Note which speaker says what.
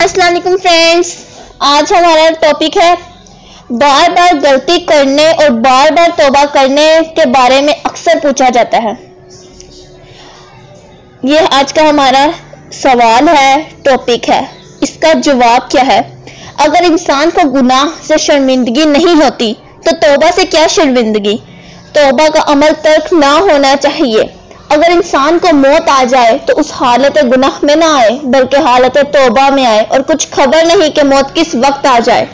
Speaker 1: السلام علیکم فرینڈس آج ہمارا ٹاپک ہے بار بار غلطی کرنے اور بار بار توبہ کرنے کے بارے میں اکثر پوچھا جاتا ہے۔ یہ آج کا ہمارا سوال ہے ٹاپک ہے۔ اس کا جواب کیا ہے؟ اگر انسان کو گناہ سے شرمندگی نہیں ہوتی، تو توبہ سے کیا شرمندگی؟ توبہ کا عمل ترک نہ ہونا چاہیے۔ اگر انسان کو موت آ جائے تو اس حالت گناہ میں نہ آئے، بلکہ حالت توبہ میں آئے اور کچھ خبر نہیں کہ موت کس وقت آ جائے۔